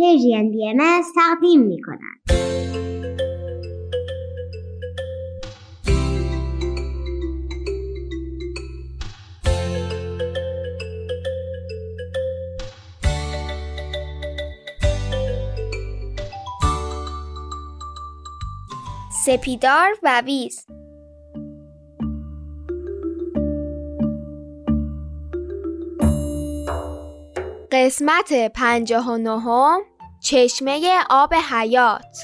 پرژین بی ام تقدیم می کند. سپیدار و ویز قسمت پنجاه و نهم چشمه آب حیات.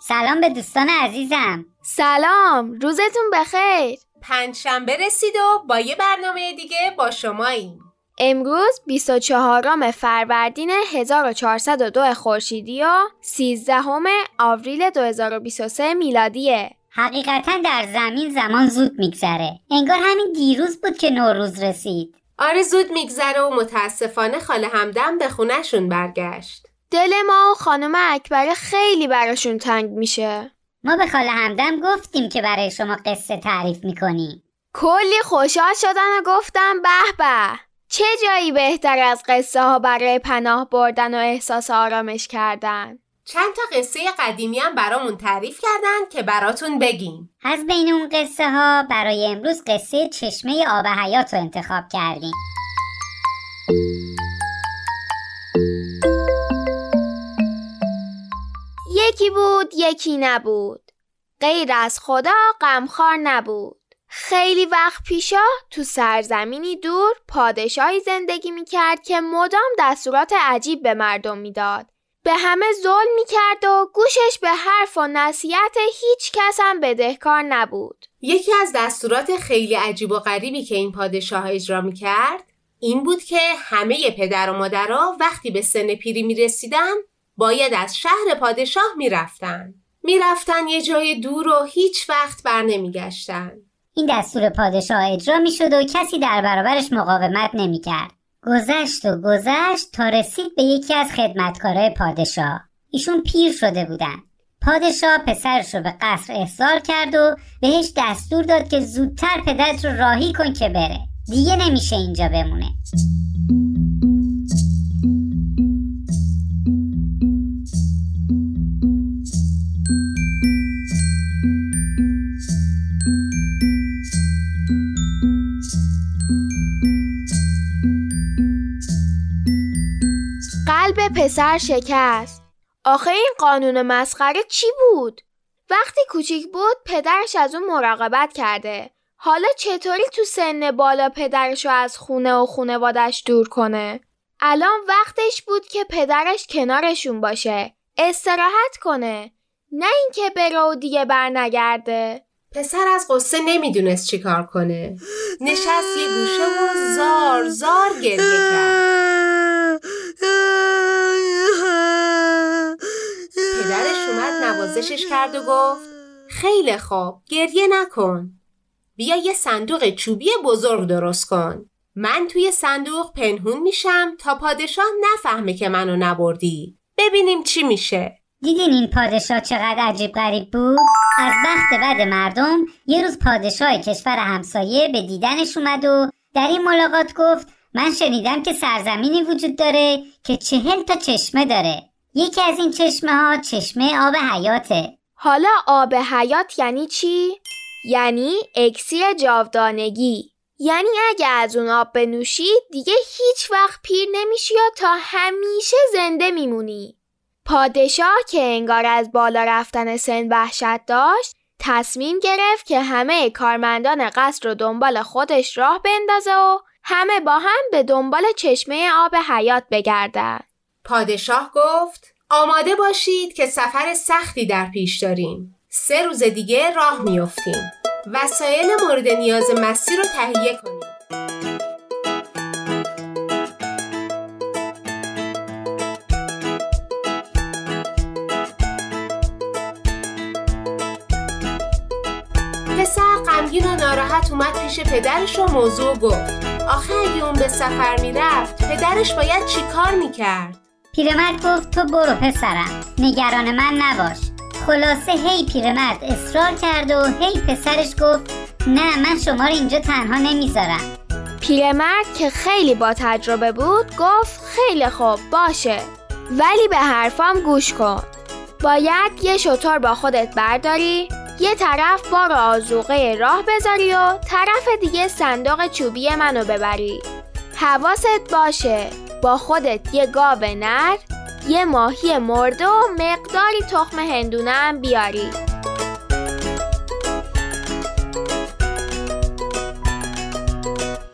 سلام به دوستان عزیزم. سلام روزتون بخیر. پنجشنبه رسید و با یه برنامه دیگه با شماییم. امروز 24 فروردین 1402 خورشیدی و 13 آوریل 2023 میلادیه. حقیقتا در زمین زمان زود میگذره. انگار همین دیروز بود که نوروز رسید. آره زود میگذره و متاسفانه خاله همدم به خونهشون برگشت. دل ما و خانم اکبر خیلی براشون تنگ میشه. ما به خاله همدم گفتیم که برای شما قصه تعریف می‌کنیم. کلی خوشحال شدن و گفتم به به. چه جایی بهتر از قصه ها برای پناه بردن و احساس آرامش کردن؟ چند تا قصه قدیمی هم برامون تعریف کردن که براتون بگیم. از بین اون قصه ها برای امروز قصه چشمه آب حیات رو انتخاب کردیم. یکی بود یکی نبود. غیر از خدا غمخوار نبود. خیلی وقت پیشا تو سرزمینی دور پادشاهی زندگی می‌کرد که مدام دستورات عجیب به مردم می‌داد. به همه ظلم می‌کرد و گوشش به حرف و نصیحت هیچ کس هم بدهکار نبود. یکی از دستورات خیلی عجیب و غریبی که این پادشاه اجرا می‌کرد این بود که همه پدر و مادرها وقتی به سن پیری می‌رسیدن باید از شهر پادشاه می‌رفتن. می‌رفتن یه جای دور و هیچ وقت بر نمیگشتن. این دستور پادشاه اجرا می‌شد و کسی در برابرش مقاومت نمی‌کرد. گذشت و گذشت تا رسید به یکی از خدمتکارای پادشاه. ایشون پیر شده بودن. پادشاه پسرش رو به قصر احضار کرد و بهش دستور داد که زودتر پدرت رو راهی کن که بره. دیگه نمیشه اینجا بمونه. قلب پسر شکست. آخه این قانون مسخره چی بود؟ وقتی کوچیک بود پدرش از اون مراقبت کرده. حالا چطوری تو سن بالا پدرش رو از خونه و خونوادش دور کنه؟ الان وقتش بود که پدرش کنارشون باشه. استراحت کنه. نه اینکه بره و دیگه برنگرده. پسر از قصه نمی‌دونست چی کار کنه. نشست یه گوشه و زار زار گریه کرد. پدرش اومد نوازشش کرد و گفت خیلی خوب گریه نکن. بیا یه صندوق چوبی بزرگ درست کن. من توی صندوق پنهون میشم تا پادشاه نفهمه که منو نبردی. ببینیم چی میشه. دیدین این پادشاه چقدر عجیب غریب بود؟ از بخت بد مردم یه روز پادشاه کشور همسایه به دیدنش اومد و در این ملاقات گفت من شنیدم که سرزمینی وجود داره که چهل تا چشمه داره یکی از این چشمه ها چشمه آب حیاته حالا آب حیات یعنی چی؟ یعنی اکسیر جاودانگی یعنی اگه از اون آب بنوشی دیگه هیچ وقت پیر نمیشی یا تا همیشه زنده میمونی پادشاه که انگار از بالا رفتن سن وحشت داشت تصمیم گرفت که همه کارمندان قصر رو دنبال خودش راه بندازه و همه با هم به دنبال چشمه آب حیات بگردن. پادشاه گفت آماده باشید که سفر سختی در پیش داریم. سه روز دیگه راه میافتیم. وسایل مورد نیاز مسیر رو تهیه کنید غمگین و ناراحت اومد پیش پدرش و موضوع گفت. آخه اگه اون به سفر می‌رفت پدرش باید چی کار می‌کرد؟ پیرمرد گفت تو برو پسرم نگران من نباش. خلاصه هی پیرمرد اصرار کرد و هی پسرش گفت نه من شما رو اینجا تنها نمی‌ذارم. پیرمرد که خیلی با تجربه بود گفت خیلی خوب باشه. ولی به حرفام گوش کن. باید یه شطور با خودت برداری. یه طرف بار آزوقه راه بذاری و طرف دیگه صندوق چوبی منو ببری. حواست باشه با خودت یه گاو نر یه ماهی مرده و مقداری تخم هندونه هم بیاری.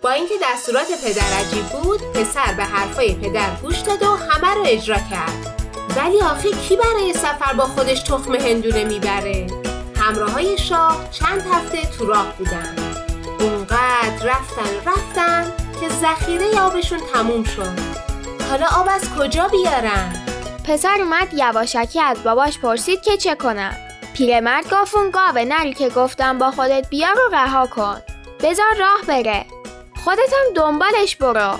با اینکه دستورات پدر عجیب بود پسر به حرفای پدر گوش داد و همه رو اجرا کرد. ولی آخه کی برای سفر با خودش تخم هندونه می‌بره؟ همراه های شاه چند هفته تو راه بودن. اونقدر رفتن رفتن که ذخیره آبشون تموم شد. حالا آب از کجا بیارن؟ پسر اومد یواشکی از باباش پرسید که چه کنم. پیرمرد گفت اون گاوه نری که گفتم با خودت بیار رو رها کن. بذار راه بره. خودت هم دنبالش برو.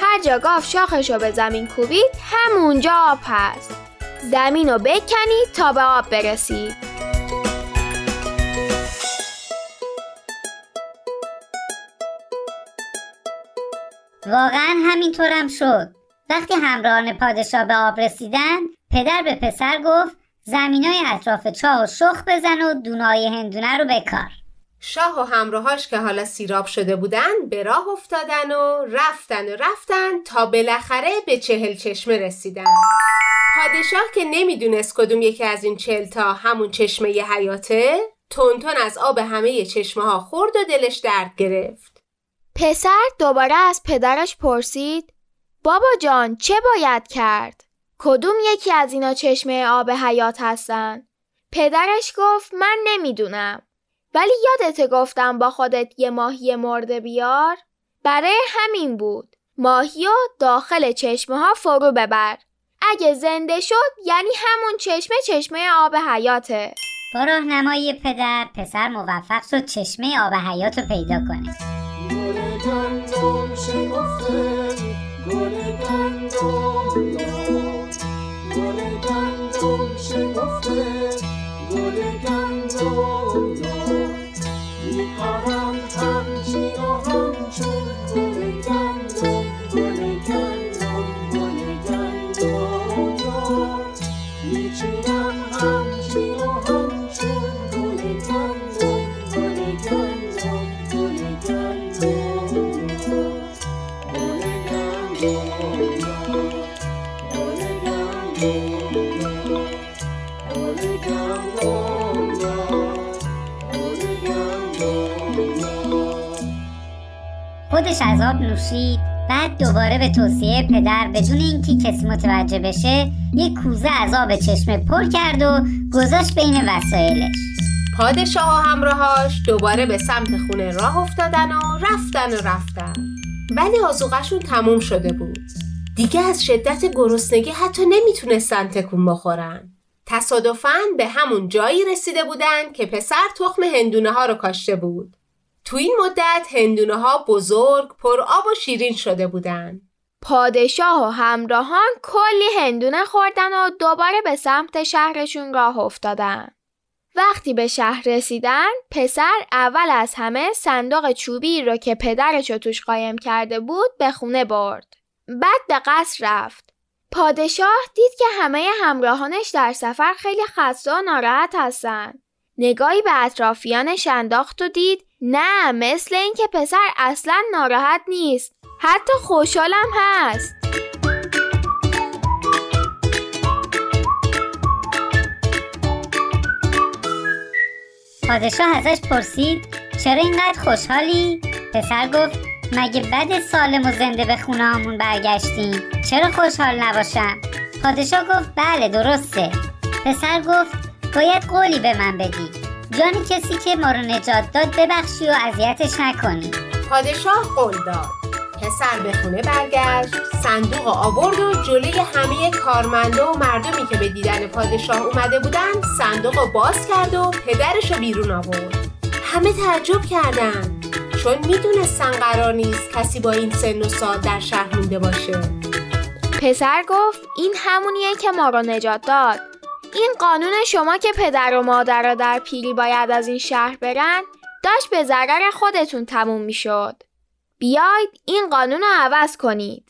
هر جا گاو شاخشو به زمین کوبید همونجا آب هست. زمین رو بکنی تا به آب برسی. واقعا همینطورم شد. وقتی همراهان پادشاه به آب رسیدن پدر به پسر گفت زمینای اطراف چاه و شخ بزن و دونای هندونه رو بکار. شاه و همراهاش که حالا سیراب شده بودن به راه افتادن و رفتن و رفتن تا بالاخره به چهل چشمه رسیدن. پادشاه که نمی‌دونست کدوم یکی از این چهل تا همون چشمه حیاته تونتون از آب همه چشمه ها خورد و دلش درد گرفت. پسر دوباره از پدرش پرسید بابا جان چه باید کرد؟ کدوم یکی از اینا چشمه آب حیات هستن؟ پدرش گفت من نمی‌دونم ولی یادت گفتم با خودت یه ماهی مرده بیار؟ برای همین بود ماهی و داخل چشمه ها فرو ببر اگه زنده شد یعنی همون چشمه چشمه آب حیاته با راهنمایی پدر پسر موفق شد چشمه آب حیات رو پیدا کنه گندم شکفته گل گندم داد گل گندم شکفته گل گندم خودش از آب نوشید. بعد دوباره به توصیه پدر بدون اینکه کسی متوجه بشه یک کوزه از آب چشمه پر کرد و گذاشت بین وسایلش. پادشاه و همراهاش دوباره به سمت خونه راه افتادن و رفتن و رفتن. ولی آزوغشون تموم شده بود. دیگه از شدت گرسنگی حتی نمی‌تونستن تکون بخورن. تصادفاً به همون جایی رسیده بودن که پسر تخم هندونه ها رو کاشته بود. تو این مدت هندونه ها بزرگ پر آب و شیرین شده بودن پادشاه و همراهان کلی هندونه خوردن و دوباره به سمت شهرشون راه افتادن. وقتی به شهر رسیدن پسر اول از همه صندوق چوبی رو که پدرش رو توش قایم کرده بود به خونه برد. بعد به قصر رفت. پادشاه دید که همه همراهانش در سفر خیلی خسته و ناراحت هستن. نگاهی به اطرافیانش انداخت و دید نه مثل اینکه پسر اصلا ناراحت نیست. حتی خوشحالم هست. پادشاه ازش پرسید چرا اینقدر خوشحالی؟ پسر گفت مگه بد سالم و زنده به خونه همون برگشتیم چرا خوشحال نباشم؟ پادشاه گفت بله درسته پسر گفت باید قولی به من بدی. جان کسی که ما رو نجات داد ببخشی و اذیتش نکنی. پادشاه قول داد. پسر به خونه برگشت صندوق آورد و جلوی همه کارمنده و مردمی که به دیدن پادشاه اومده بودن صندوق رو باز کرد و پدرش رو بیرون آورد. همه تعجب کردن. چون می‌دونستن قرار نیست کسی با این سن و سال در شهر مونده باشه. پسر گفت این همونیه که ما رو نجات داد. این قانون شما که پدر و مادر را در پیری باید از این شهر برن داشت به ضرر خودتون تموم می‌شد. بیاید این قانون رو عوض کنید.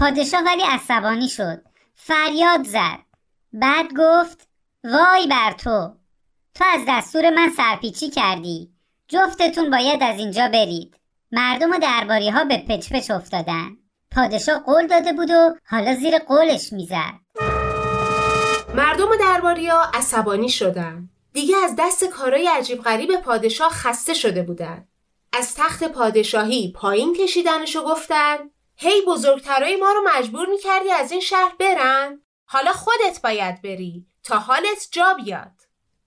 پادشاه ولی عصبانی شد. فریاد زد. بعد گفت وای بر تو. تو از دستور من سرپیچی کردی. جفتتون باید از اینجا برید. مردم و درباری ها به پچ پچ افتادن. پادشاه قول داده بود و حالا زیر قولش می‌زد مردم و درباریا عصبانی شدن. دیگه از دست کارای عجیب غریب پادشاه خسته شده بودن. از تخت پادشاهی پایین کشیدنشو گفتن هی بزرگترای ما رو مجبور می‌کردی از این شهر برن؟ حالا خودت باید بری تا حالت جا بیاد.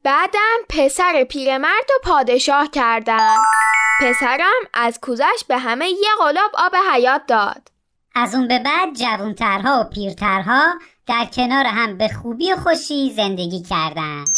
بعدم پسر پیرمرد و پادشاه کردن. پسرم از کوزش به همه یه قلاب آب حیات داد. از اون به بعد جوانترها و پیرترها در کنار هم به خوبی و خوشی زندگی کردند.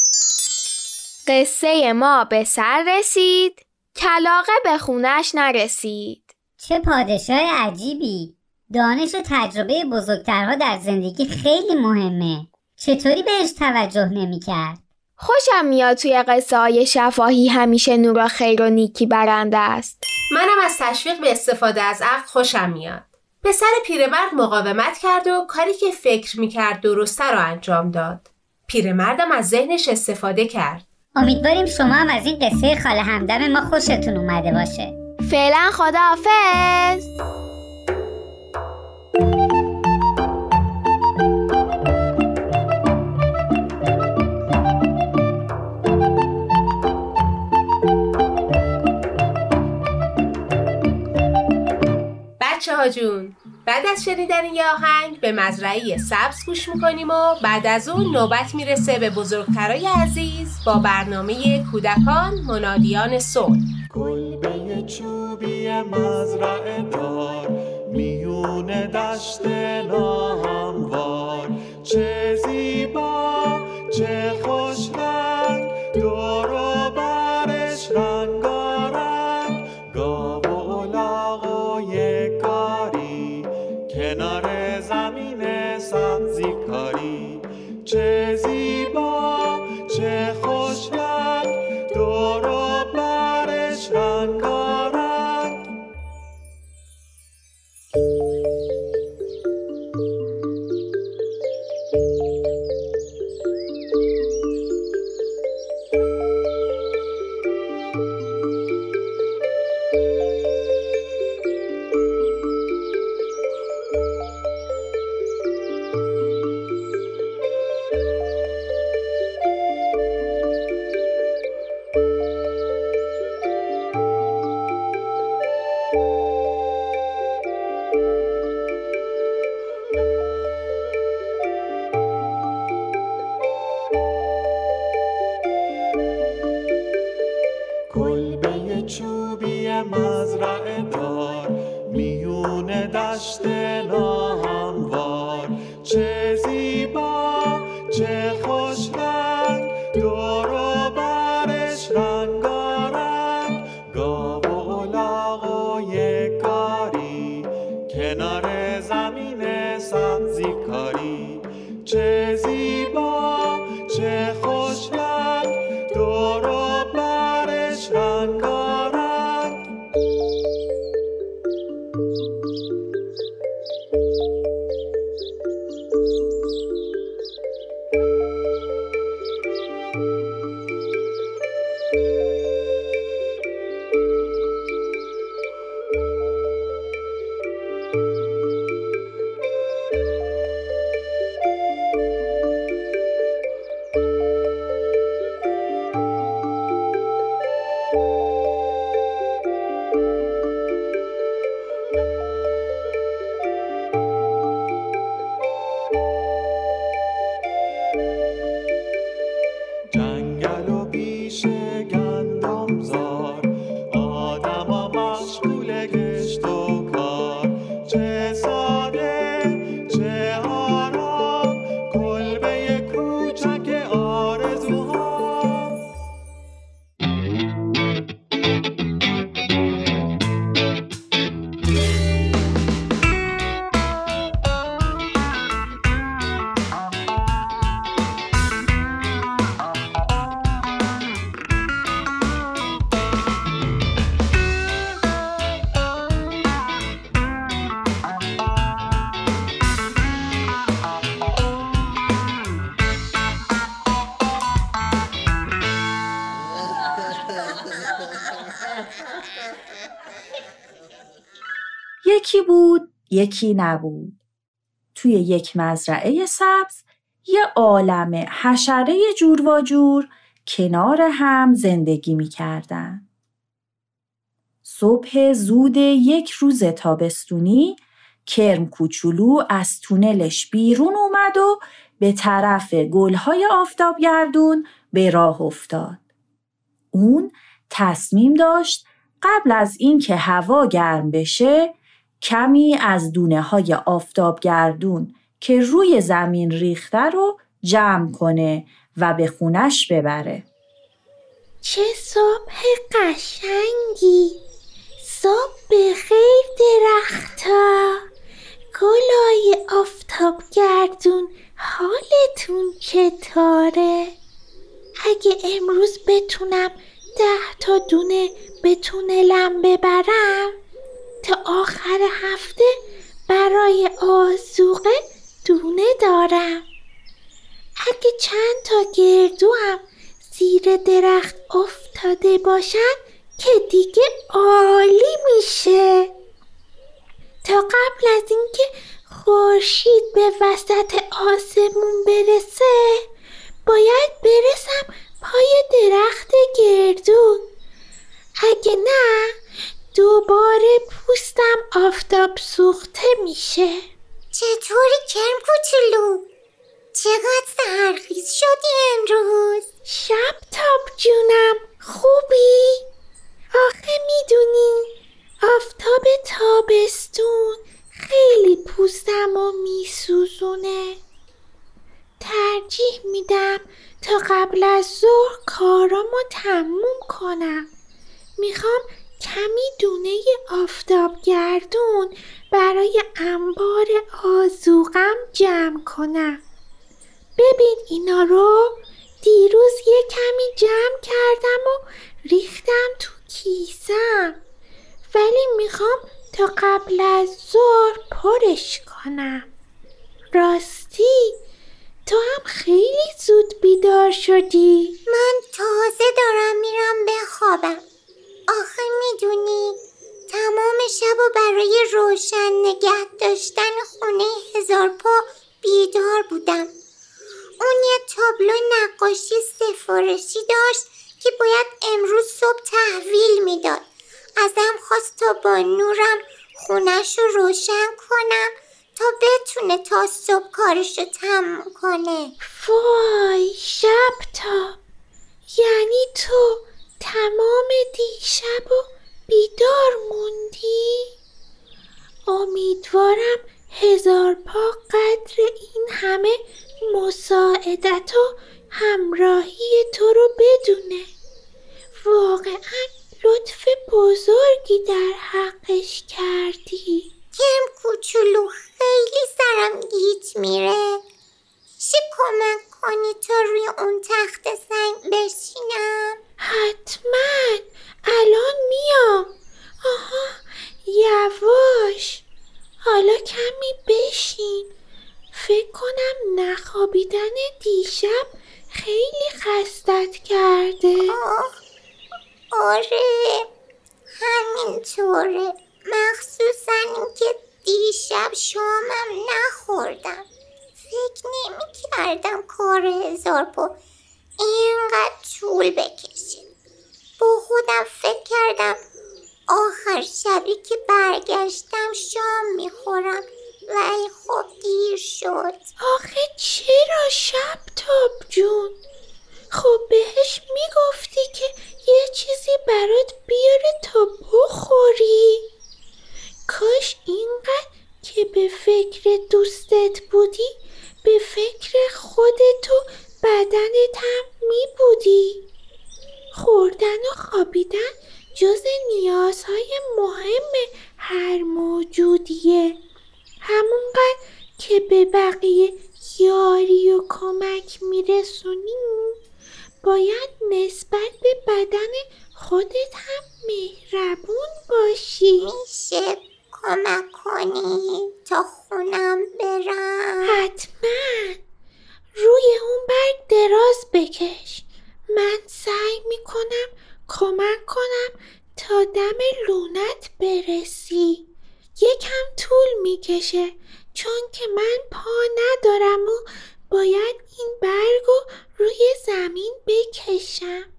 قصه ما به سر رسید کلاقه به خونش نرسید. چه پادشاه عجیبی دانش و تجربه بزرگترها در زندگی خیلی مهمه چطوری بهش توجه نمی‌کرد؟ خوشم میاد توی قصه های شفاهی همیشه نور و خیر و نیکی برنده است. منم از تشویق به استفاده از عقل خوشم میاد. پسر پیرمرد مقاومت کرد و کاری که فکر می‌کرد درسته رو انجام داد. پیرمردم از ذهنش استفاده کرد. امیدواریم شما هم از این قصه خاله همدم ما خوشتون اومده باشه فعلا خداحافظ. بچه ها جون بعد از شنیدن یه آهنگ به مزرعه سبز گوش می‌کنیم و بعد از اون نوبت می‌رسه به بزرگترای عزیز با برنامه کودکان منادیان صلح. کلبه چوبی مزرعه دار میون دشت ناهموار. چه زیبا چه خوش رنگ دور برش رنگارنگ زمین سبزی کاری چه یکی نبود توی یک مزرعه سبز یه عالم حشره جور و جور کنار هم زندگی می کردن. صبح زود یک روز تابستونی کرم کوچولو از تونلش بیرون اومد و به طرف گلهای آفتابگردون به راه افتاد. اون تصمیم داشت قبل از اینکه هوا گرم بشه کمی از دونه های آفتابگردون که روی زمین ریخته رو جمع کنه و به خونش ببره. چه صبح قشنگی صبح به خیر درختا گلای آفتاب گردون حالتون چطوره؟ اگه امروز بتونم ده تا دونه به تونلم ببرم تا آخر هفته برای آزوقه دونه دارم. اگه چند تا گردو هم زیر درخت افتاده باشن که دیگه عالی میشه. تا قبل از اینکه خورشید به وسط آسمون برسه باید برسم پای درخت گردون اگه نه دوباره پوستم آفتاب سوخته میشه چطوری کرم کوچولو؟ چقدر سرخیز شدی امروز؟ شب تاب جونم خوبی؟ آخه می‌دونی آفتاب تابستون خیلی پوستم و میسوزونه ترجیح میدم تا قبل از ظهر کارامو تموم کنم می‌خوام کمی دونه آفتاب گردون برای انبار آزوغم جمع کنم. ببین اینا رو. دیروز یه کمی جمع کردم و ریختم تو کیسم. ولی می‌خوام تا قبل از ظهر پرش کنم. راستی تو هم خیلی زود بیدار شدی. من تازه دارم میرم بخوابم آخه می‌دونی تمام شب و برای روشن نگه داشتن خونه هزار پا بیدار بودم. اون یه تابلو نقاشی سفارشی داشت که باید امروز صبح تحویل می‌داد. ازم خواست تا با نورم خونش رو روشن کنم تا بتونه تا صبح کارش رو تموم کنه. وای شب تا. یعنی تو. دیشب و بیدار موندی؟ امیدوارم هزار پا قدر این همه مساعدت و همراهی تو رو بدونه. واقعا لطف بزرگی در حقش کردی. کرم کوچولو خیلی سرم گیت میره. چی کمک کنی تا روی اون تخت سنگ بشینم؟ حتما. الان میام. آها یواش. حالا کمی بشین. فکر کنم نخوابیدن دیشب خیلی خستت کرده. آه آره همینطوره. مخصوصا اینکه دیشب شامم نخوردم. فکر نمی کردم کار هزار پا اینقدر طول بکشه با خودم فکر کردم آخر شبی که برگشتم شام می‌خورم. ولی خب دیر شد. آخه چرا شب تاب جون؟ خب بهش می‌گفتی که یه چیزی برات بیاره تا بخوری. کاش اینقدر که به فکر دوستت بودی به فکر خودت و بدنت هم می بودی خوردن و خوابیدن جز نیازهای مهم هر موجودیه. همونقدر که به بقیه یاری و کمک میرسونیم باید نسبت به بدن خودت هم مهربون باشی. میشه کمک کنی تا خونم برم. حتما. روی اون برگ دراز بکش. من سعی می‌کنم کمک کنم تا دم لونت برسی. یکم طول می‌کشه چون که من پا ندارم و باید این برگ رو روی زمین بکشم.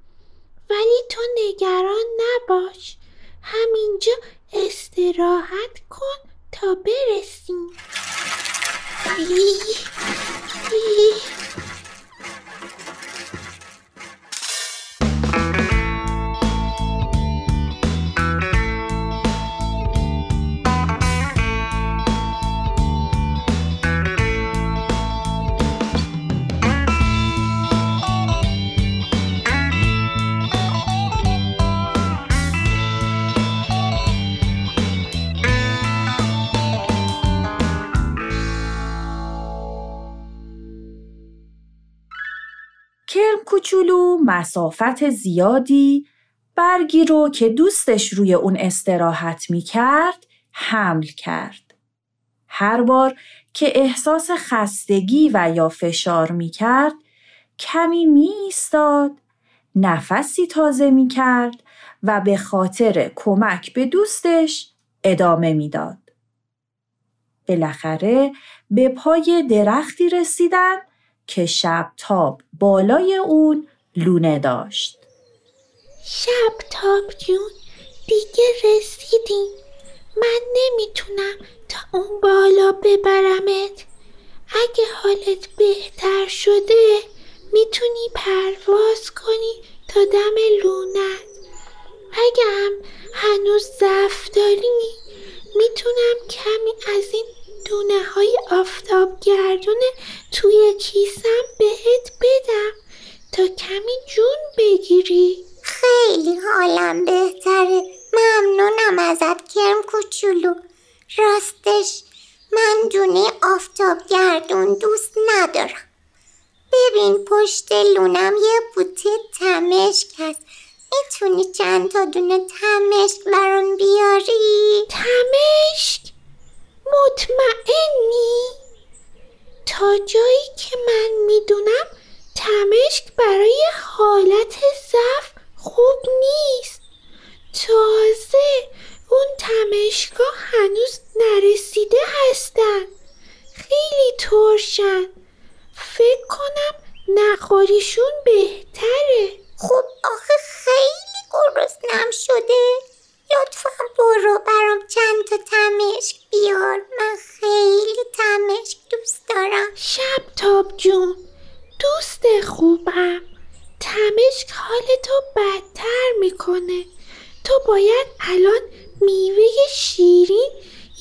ولی تو نگران نباش. همینجا استراحت کن تا برسیم. ای، ای. کوچولو مسافت زیادی برگی رو که دوستش روی اون استراحت می کرد حمل کرد. هر بار که احساس خستگی و یا فشار می کرد کمی می ایستاد، نفسی تازه می کرد و به خاطر کمک به دوستش ادامه می‌داد. بالاخره به پای درختی رسیدن که شب تاب بالای اون لونه داشت. شب تاب جون دیگه رسیدیم من نمی‌تونم تا اون بالا ببرمت. اگه حالت بهتر شده می‌تونی پرواز کنی تا دم لونت. اگه هم هنوز ضعف داری می‌تونم کمی از این دونه های آفتاب گردونه توی کیسم بهت بدم تا کمی جون بگیری. خیلی حالم بهتره. ممنونم ازت کرم کوچولو. راستش من دونه آفتاب گردون دوست ندارم. ببین پشت لونم یه بوته تمشک هست. می‌تونی چند تا دونه تمشک برام بیاری؟ تمشک؟ مطمئنی؟ تا جایی که من می‌دونم تمشک برای حالت ضعف خوب نیست. تازه اون تمشکا هنوز نرسیده هستن. خیلی ترشن. فکر کنم نخوریشون بهتره. خب آخه خیلی گرسنم شده. لطفا برو برام چند تا تمشک بیار. من خیلی تمشک دوست دارم. شب تاب جون دوست خوبم. تمشک حالتو بدتر می‌کنه. تو باید الان میوه شیرین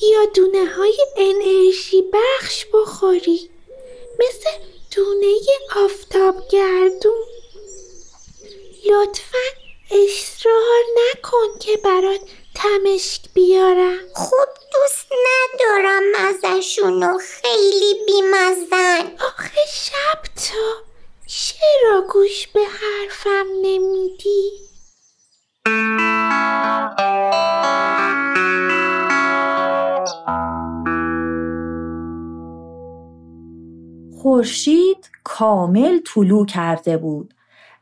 یا دونه های انرژی بخش بخوری. مثل دونه آفتاب گردون. لطفا اصرار نکن که برات تمشک بیارم. خب دوست ندارم مزشونو خیلی بیمزن. آخه شب تا. چرا گوش به حرفم نمیدی؟ خورشید کامل طلوع کرده بود.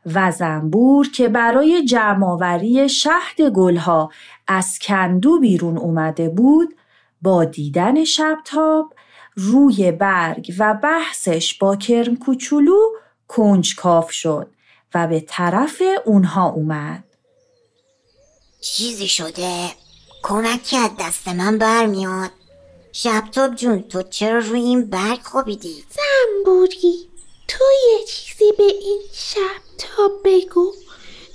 و زنبور که برای جمعآوری شهد گلها از کندو بیرون اومده بود با دیدن شبتاب روی برگ و بحثش با کرم کوچولو کنجکاف شد و به طرف اونها اومد. چیزی شده؟ کمکی از دست من برمیاد. شبتاب جون تو چرا روی این برگ خوابیدی؟ زنبوری. تو یه چیزی به این شب تا بگو.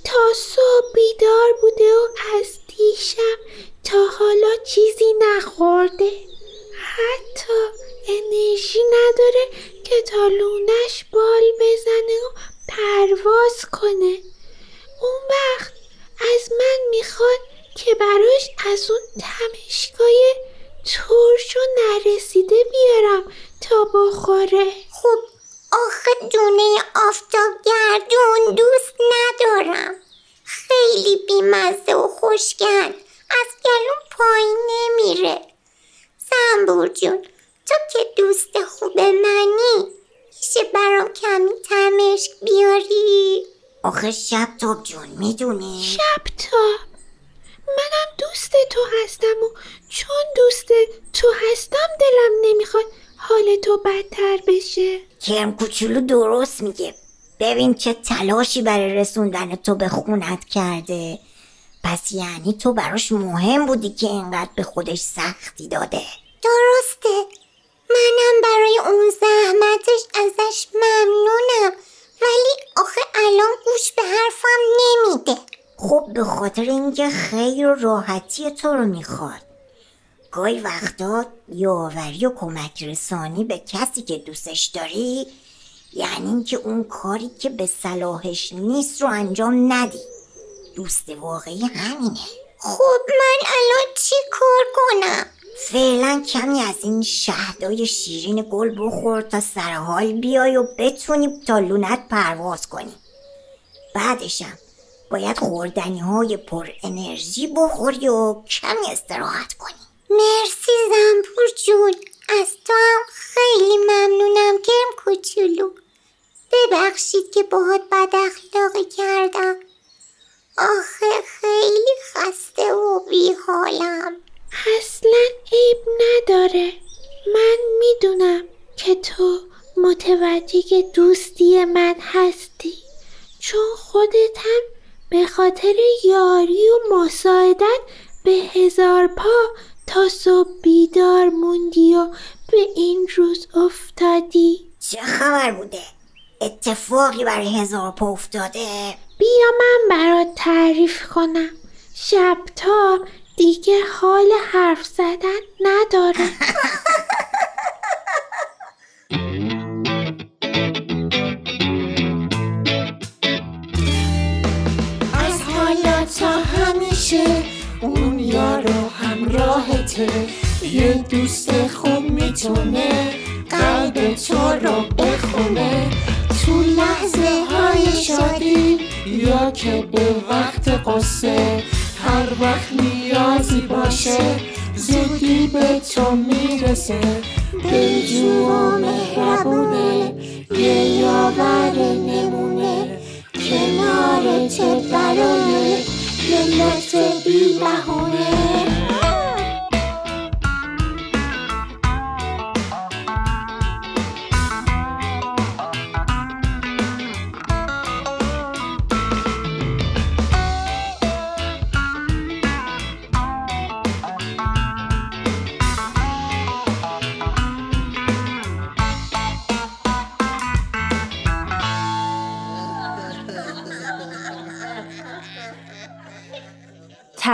تا صبح بیدار بوده و از دیشب تا حالا چیزی نخورده. حتی انرژی نداره که تا لونش بال بزنه و پرواز کنه. اون وقت از من می‌خواد که براش از اون تمشکای ترش و نرسیده بیارم تا بخوره. خب آخه دونه آفتاب گردون دوست ندارم. خیلی بیمزه و خوشگل از گلون پایین نمیره. زنبور جون تو که دوست خوب منی میشه برام کمی تمشک بیاری؟ آخه شب تاب جون می‌دونی؟ شب تا منم دوست تو هستم و چون دوست تو هستم دلم نمی‌خواد حال تو بدتر بشه. کرم کوچولو درست میگه. ببین چه تلاشی برای رسوندن تو به خونت کرده. پس یعنی تو براش مهم بودی که اینقدر به خودش سختی داده. درسته. منم برای اون زحمتش ازش ممنونم. ولی آخه الان گوش به حرفم نمیده. خب به خاطر اینکه خیر و راحتی تو رو می‌خواد. گاهی وقتا یاوری و کمک رسانی به کسی که دوستش داری؟ یعنی اینکه اون کاری که به صلاحش نیست رو انجام ندی. دوست واقعی همینه. خب من الان چی کار کنم؟ فعلا کمی از این شهدای شیرین گل بخور تا سر حال بیای و بتونی تا لونت پرواز کنی. بعدشم باید خوردنی های پر انرژی بخوری و کمی استراحت کنی. مرسی زنبور جون. از تو هم خیلی ممنونم کرم کوچولو. ببخشید که باهات بد اخلاقی کردم. آخه خیلی خسته و بیحالم. اصلا عیب نداره. من می‌دونم که تو متوجه دوستی من هستی. چون خودت هم به خاطر یاری و مساعدت به هزار پا تا صبح بیدار موندی و به این روز افتادی چه خبر بوده؟ اتفاقی برای هزار پا افتاده؟ بیا من برات تعریف کنم شب تا دیگه حال حرف زدن نداره از حالا تا همیشه اون یار و همراهته یه دوست خوب می‌تونه قلب تو رو بخونه. تو لحظه های شادی یا که به وقت قصه هر وقت نیازی باشه زودی به تو می‌رسه. دلجو و مهربونه یه یاور نمونه. کنارت برای یه بی بهونه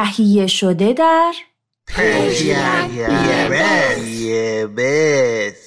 تهیه شده در بس.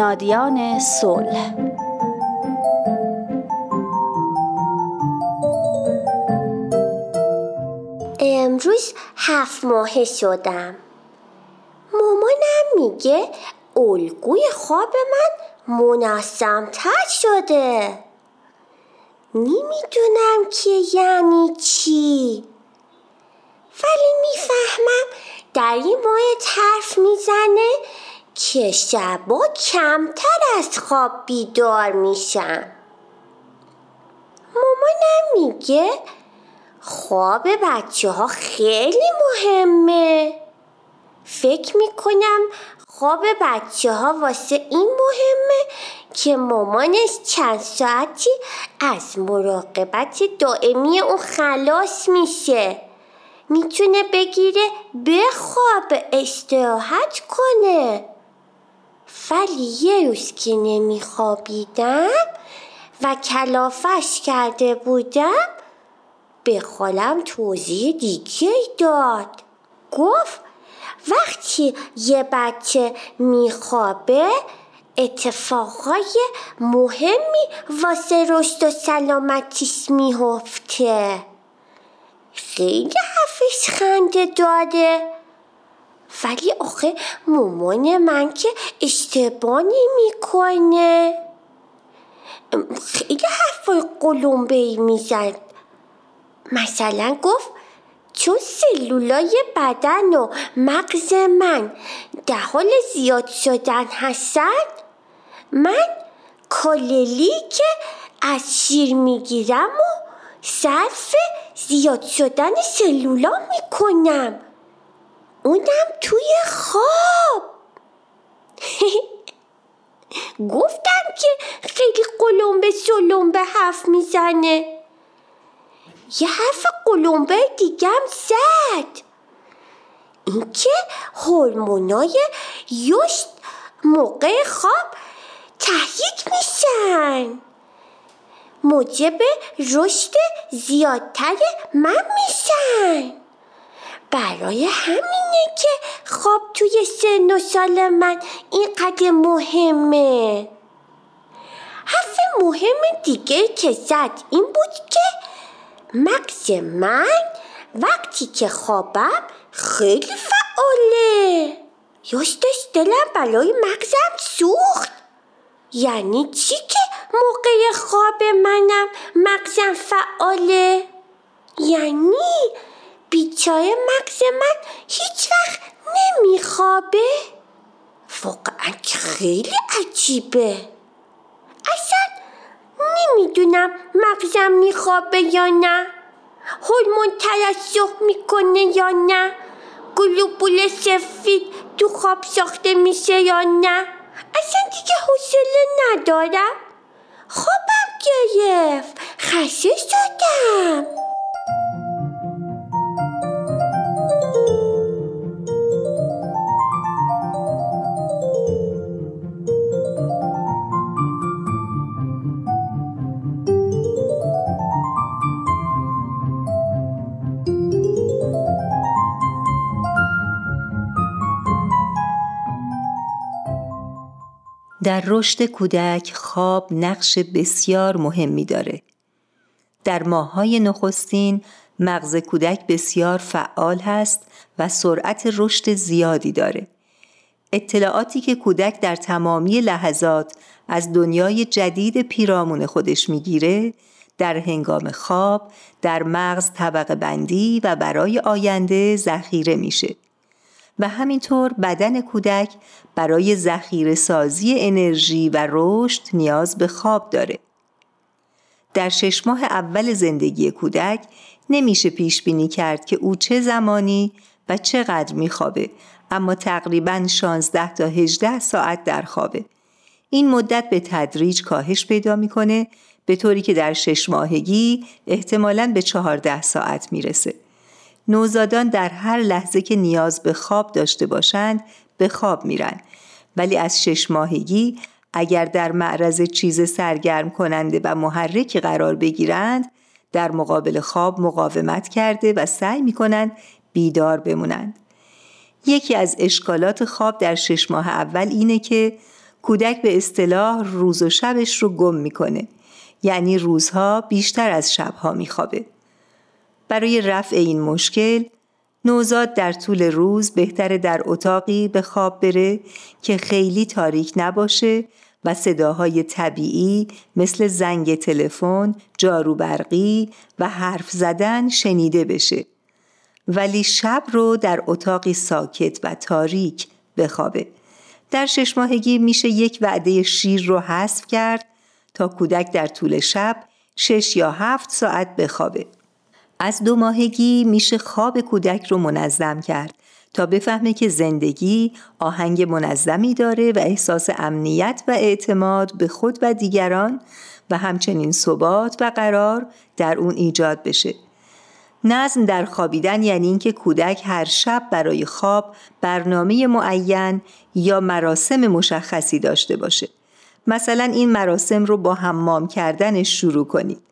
منادیان صلح. امروز هفت ماهه شدم. مامانم میگه الگوی خواب من منظمتر شده. نمی‌دونم که یعنی چی. ولی می‌فهمم در این ماه حرف می‌زنه که شبا کمتر از خواب بیدار میشم. مامانم میگه خواب بچه ها خیلی مهمه. فکر می‌کنم خواب بچه ها واسه این مهمه که مامانش چند ساعتی از مراقبت دائمی اون خلاص میشه. می‌تونه بگیره بخواب استراحت کنه. ولی یه روز که نمیخوابیدم و کلافش کرده بودم به خالم توضیح دیگه داد. گفت وقتی یه بچه میخوابه اتفاقای مهمی واسه رشد و سلامتیش میهفته خیلی حرفش خنده داره ولی آخه مامان من که اشتباه می‌کنه خیلی حرفای قلمبه ای می‌زد. مثلا گفت چون سلولای بدن و مغز من در حال زیاد شدن هستن من کاللی که از شیر می‌گیرم و صرف زیاد شدن سلولا می‌کنم. اونم توی خواب. گفتم که خیلی قلمبه سلمبه حرف می‌زنه. یه حرف قلمبه دیگم زد. اینکه هورمونای یشت موقع خواب تحریک میشن. موجب رشد زیادتر من میشن. برای همینه که خواب توی سن و سال من اینقدر مهمه. حرف مهم دیگه که زد این بود که مغز من وقتی که خوابم خیلی فعاله. یاستش دلم برای مغزم سوخت. یعنی چی که موقع خواب منم مغزم فعاله؟ یعنی بیچاره مغز من هیچ وقت نمیخوابه. واقعا خیلی عجیبه. اصلا نمی‌دونم مغزم میخوابه یا نه. هورمون ترشح می‌کنه یا نه. گلوبول سفید تو خواب ساخته میشه یا نه. اصلا دیگه حوصله ندارم. خوابم گرفت. خسته شدم. در رشد کودک خواب نقش بسیار مهمی داره. در ماههای نخستین مغز کودک بسیار فعال هست و سرعت رشد زیادی داره. اطلاعاتی که کودک در تمامی لحظات از دنیای جدید پیرامون خودش می‌گیره در هنگام خواب در مغز طبقه بندی و برای آینده ذخیره میشه. و همینطور بدن کودک برای ذخیره سازی انرژی و رشد نیاز به خواب داره. در شش ماه اول زندگی کودک نمیشه پیش بینی کرد که او چه زمانی و چقدر میخوابه اما تقریبا 16 تا 18 ساعت در خوابه. این مدت به تدریج کاهش پیدا می‌کنه به طوری که در شش ماهگی احتمالاً به 14 ساعت می‌رسه. نوزادان در هر لحظه که نیاز به خواب داشته باشند به خواب میرن. ولی از شش ماهگی اگر در معرض چیز سرگرم کننده و محرکی قرار بگیرند در مقابل خواب مقاومت کرده و سعی می کنند بیدار بمونند. یکی از اشکالات خواب در شش ماه اول اینه که کودک به اصطلاح روز و شبش رو گم می‌کنه. یعنی روزها بیشتر از شبها میخوابه. برای رفع این مشکل نوزاد در طول روز بهتره در اتاقی به خواب بره که خیلی تاریک نباشه و صداهای طبیعی مثل زنگ تلفن، جارو برقی و حرف زدن شنیده بشه. ولی شب رو در اتاقی ساکت و تاریک بخوابه. در شش ماهگی میشه یک وعده شیر رو حذف کرد تا کودک در طول شب شش یا هفت ساعت بخوابه. از دو ماهگی میشه خواب کودک رو منظم کرد تا بفهمه که زندگی آهنگ منظمی داره و احساس امنیت و اعتماد به خود و دیگران و همچنین ثبات و قرار در اون ایجاد بشه. نظم در خوابیدن یعنی اینکه کودک هر شب برای خواب برنامه معین یا مراسم مشخصی داشته باشه. مثلا این مراسم رو با حمام کردنش شروع کنید.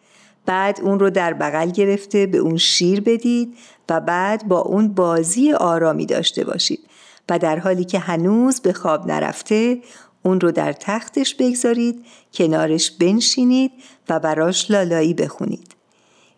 بعد اون رو در بغل گرفته به اون شیر بدید و بعد با اون بازی آرامی داشته باشید. و در حالی که هنوز به خواب نرفته اون رو در تختش بگذارید کنارش بنشینید و براش لالایی بخونید.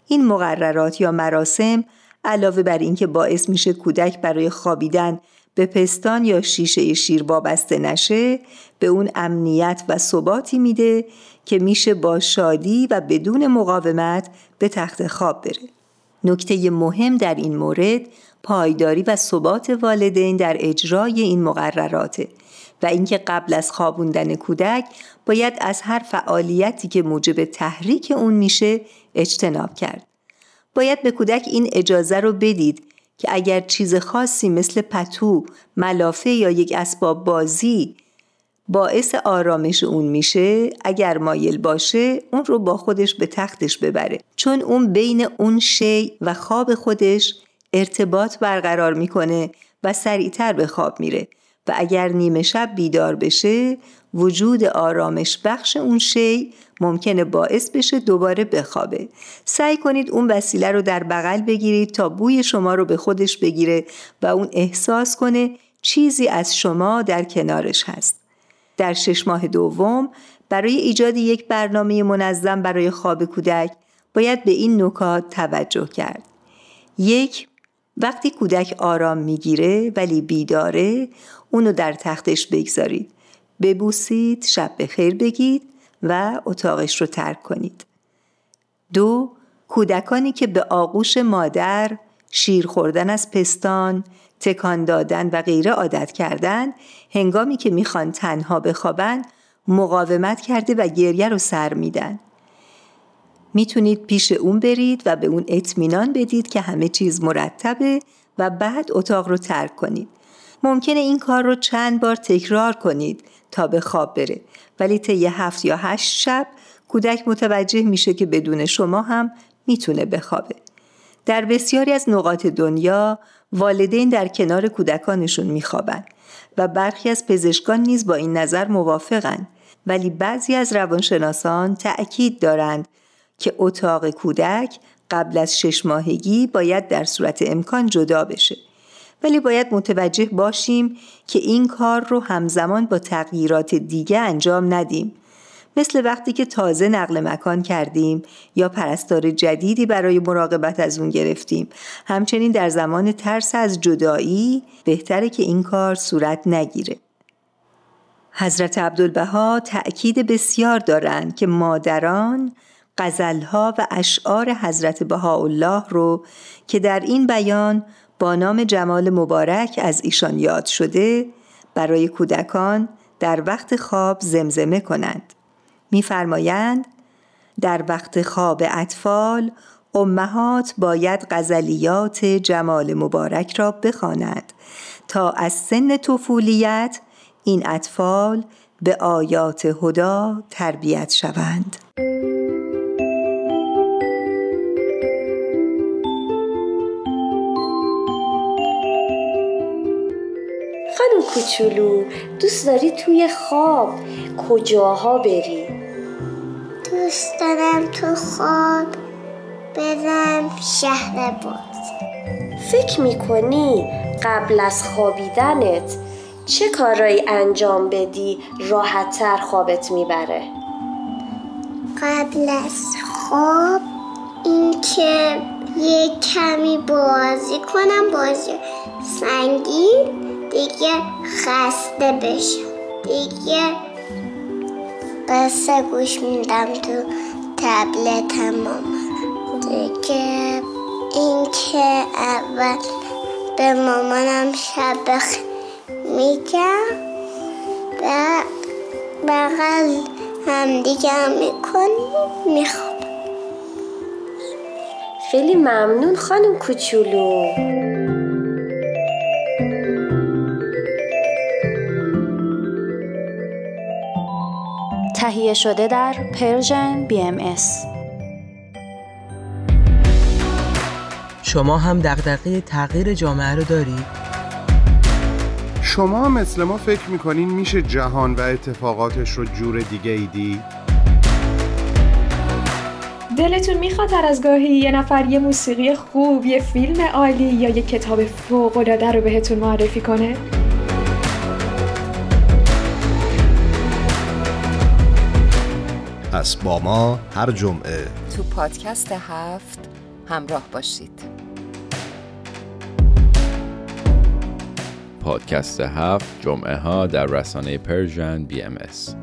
این مقررات یا مراسم علاوه بر اینکه باعث میشه کودک برای خوابیدن به پستان یا شیشه شیر وابسته نشه به اون امنیت و ثباتی میده که میشه با شادی و بدون مقاومت به تخت خواب بره. نکته مهم در این مورد پایداری و ثبات والدین در اجرای این مقرراته و اینکه قبل از خوابوندن کودک باید از هر فعالیتی که موجب تحریک اون میشه اجتناب کرد. باید به کودک این اجازه رو بدید که اگر چیز خاصی مثل پتو، ملافه یا یک اسباب بازی باعث آرامش اون میشه اگر مایل باشه اون رو با خودش به تختش ببره. چون اون بین اون شی و خواب خودش ارتباط برقرار می‌کنه و سریعتر به خواب میره. و اگر نیمه شب بیدار بشه وجود آرامش بخش اون شی ممکنه باعث بشه دوباره بخوابه سعی کنید اون وسیله رو در بغل بگیرید تا بوی شما رو به خودش بگیره و اون احساس کنه چیزی از شما در کنارش هست در شش ماه دوم برای ایجاد یک برنامه منظم برای خواب کودک باید به این نکات توجه کرد. یک وقتی کودک آرام می‌گیره ولی بیداره اونو در تختش بگذارید. ببوسید، شب به خیر بگید و اتاقش رو ترک کنید. دو کودکانی که به آغوش مادر شیر خوردن از پستان، تکان دادن و غیره عادت کردن هنگامی که می‌خوان تنها بخوابن مقاومت کرده و گریه رو سر میدن. می‌تونید پیش اون برید و به اون اطمینان بدید که همه چیز مرتبه و بعد اتاق رو ترک کنید. ممکنه این کار رو چند بار تکرار کنید تا به خواب بره ولی طی هفت یا هشت شب کودک متوجه میشه که بدون شما هم می‌تونه بخوابه. در بسیاری از نقاط دنیا والدین در کنار کودکانشون میخوابند و برخی از پزشکان نیز با این نظر موافقند ولی بعضی از روانشناسان تأکید دارند که اتاق کودک قبل از شش ماهگی باید در صورت امکان جدا بشه. ولی باید متوجه باشیم که این کار رو همزمان با تغییرات دیگه انجام ندیم. مثل وقتی که تازه نقل مکان کردیم یا پرستار جدیدی برای مراقبت از اون گرفتیم. همچنین در زمان ترس از جدایی بهتره که این کار صورت نگیره. حضرت عبدالبها تأکید بسیار دارند که مادران غزلها و اشعار حضرت بهاءالله رو که در این بیان با نام جمال مبارک از ایشان یاد شده برای کودکان در وقت خواب زمزمه کنند. میفرمایند در وقت خواب اطفال امهات باید غزلیات جمال مبارک را بخوانند تا از سن طفولیت این اطفال به آیات هدا تربیت شوند. کوچولو دوست داری توی خواب کجاها بری؟ دوست دارم تو خواب برم شهر باز فکر می‌کنی قبل از خوابیدنت چه کارایی انجام بدی راحتتر خوابت می‌بره؟ قبل از خواب اینکه یه کمی بازی کنم بازی سنگین دیگه خسته بشم. دیگه قصه گوش میدم تو تبلت مامان دیگه اینکه اول به مامانم شب میگم. و بغل همدیگه هم می‌کنیم می‌خوام خیلی ممنون خانم کوچولو. تهیه شده در پرژن BMS شما هم دغدغه تغییر جامعه رو دارید؟ شما مثل ما فکر می‌کنین میشه جهان و اتفاقاتش رو جور دیگه ای دید؟ دلتون می‌خواد هر از گاهی یه نفر یه موسیقی خوب، یه فیلم عالی یا یه کتاب فوق‌العاده رو بهتون معرفی کنه؟ پس با ما هر جمعه تو پادکست هفت همراه باشید پادکست هفت جمعه ها در رسانه Persian BMS.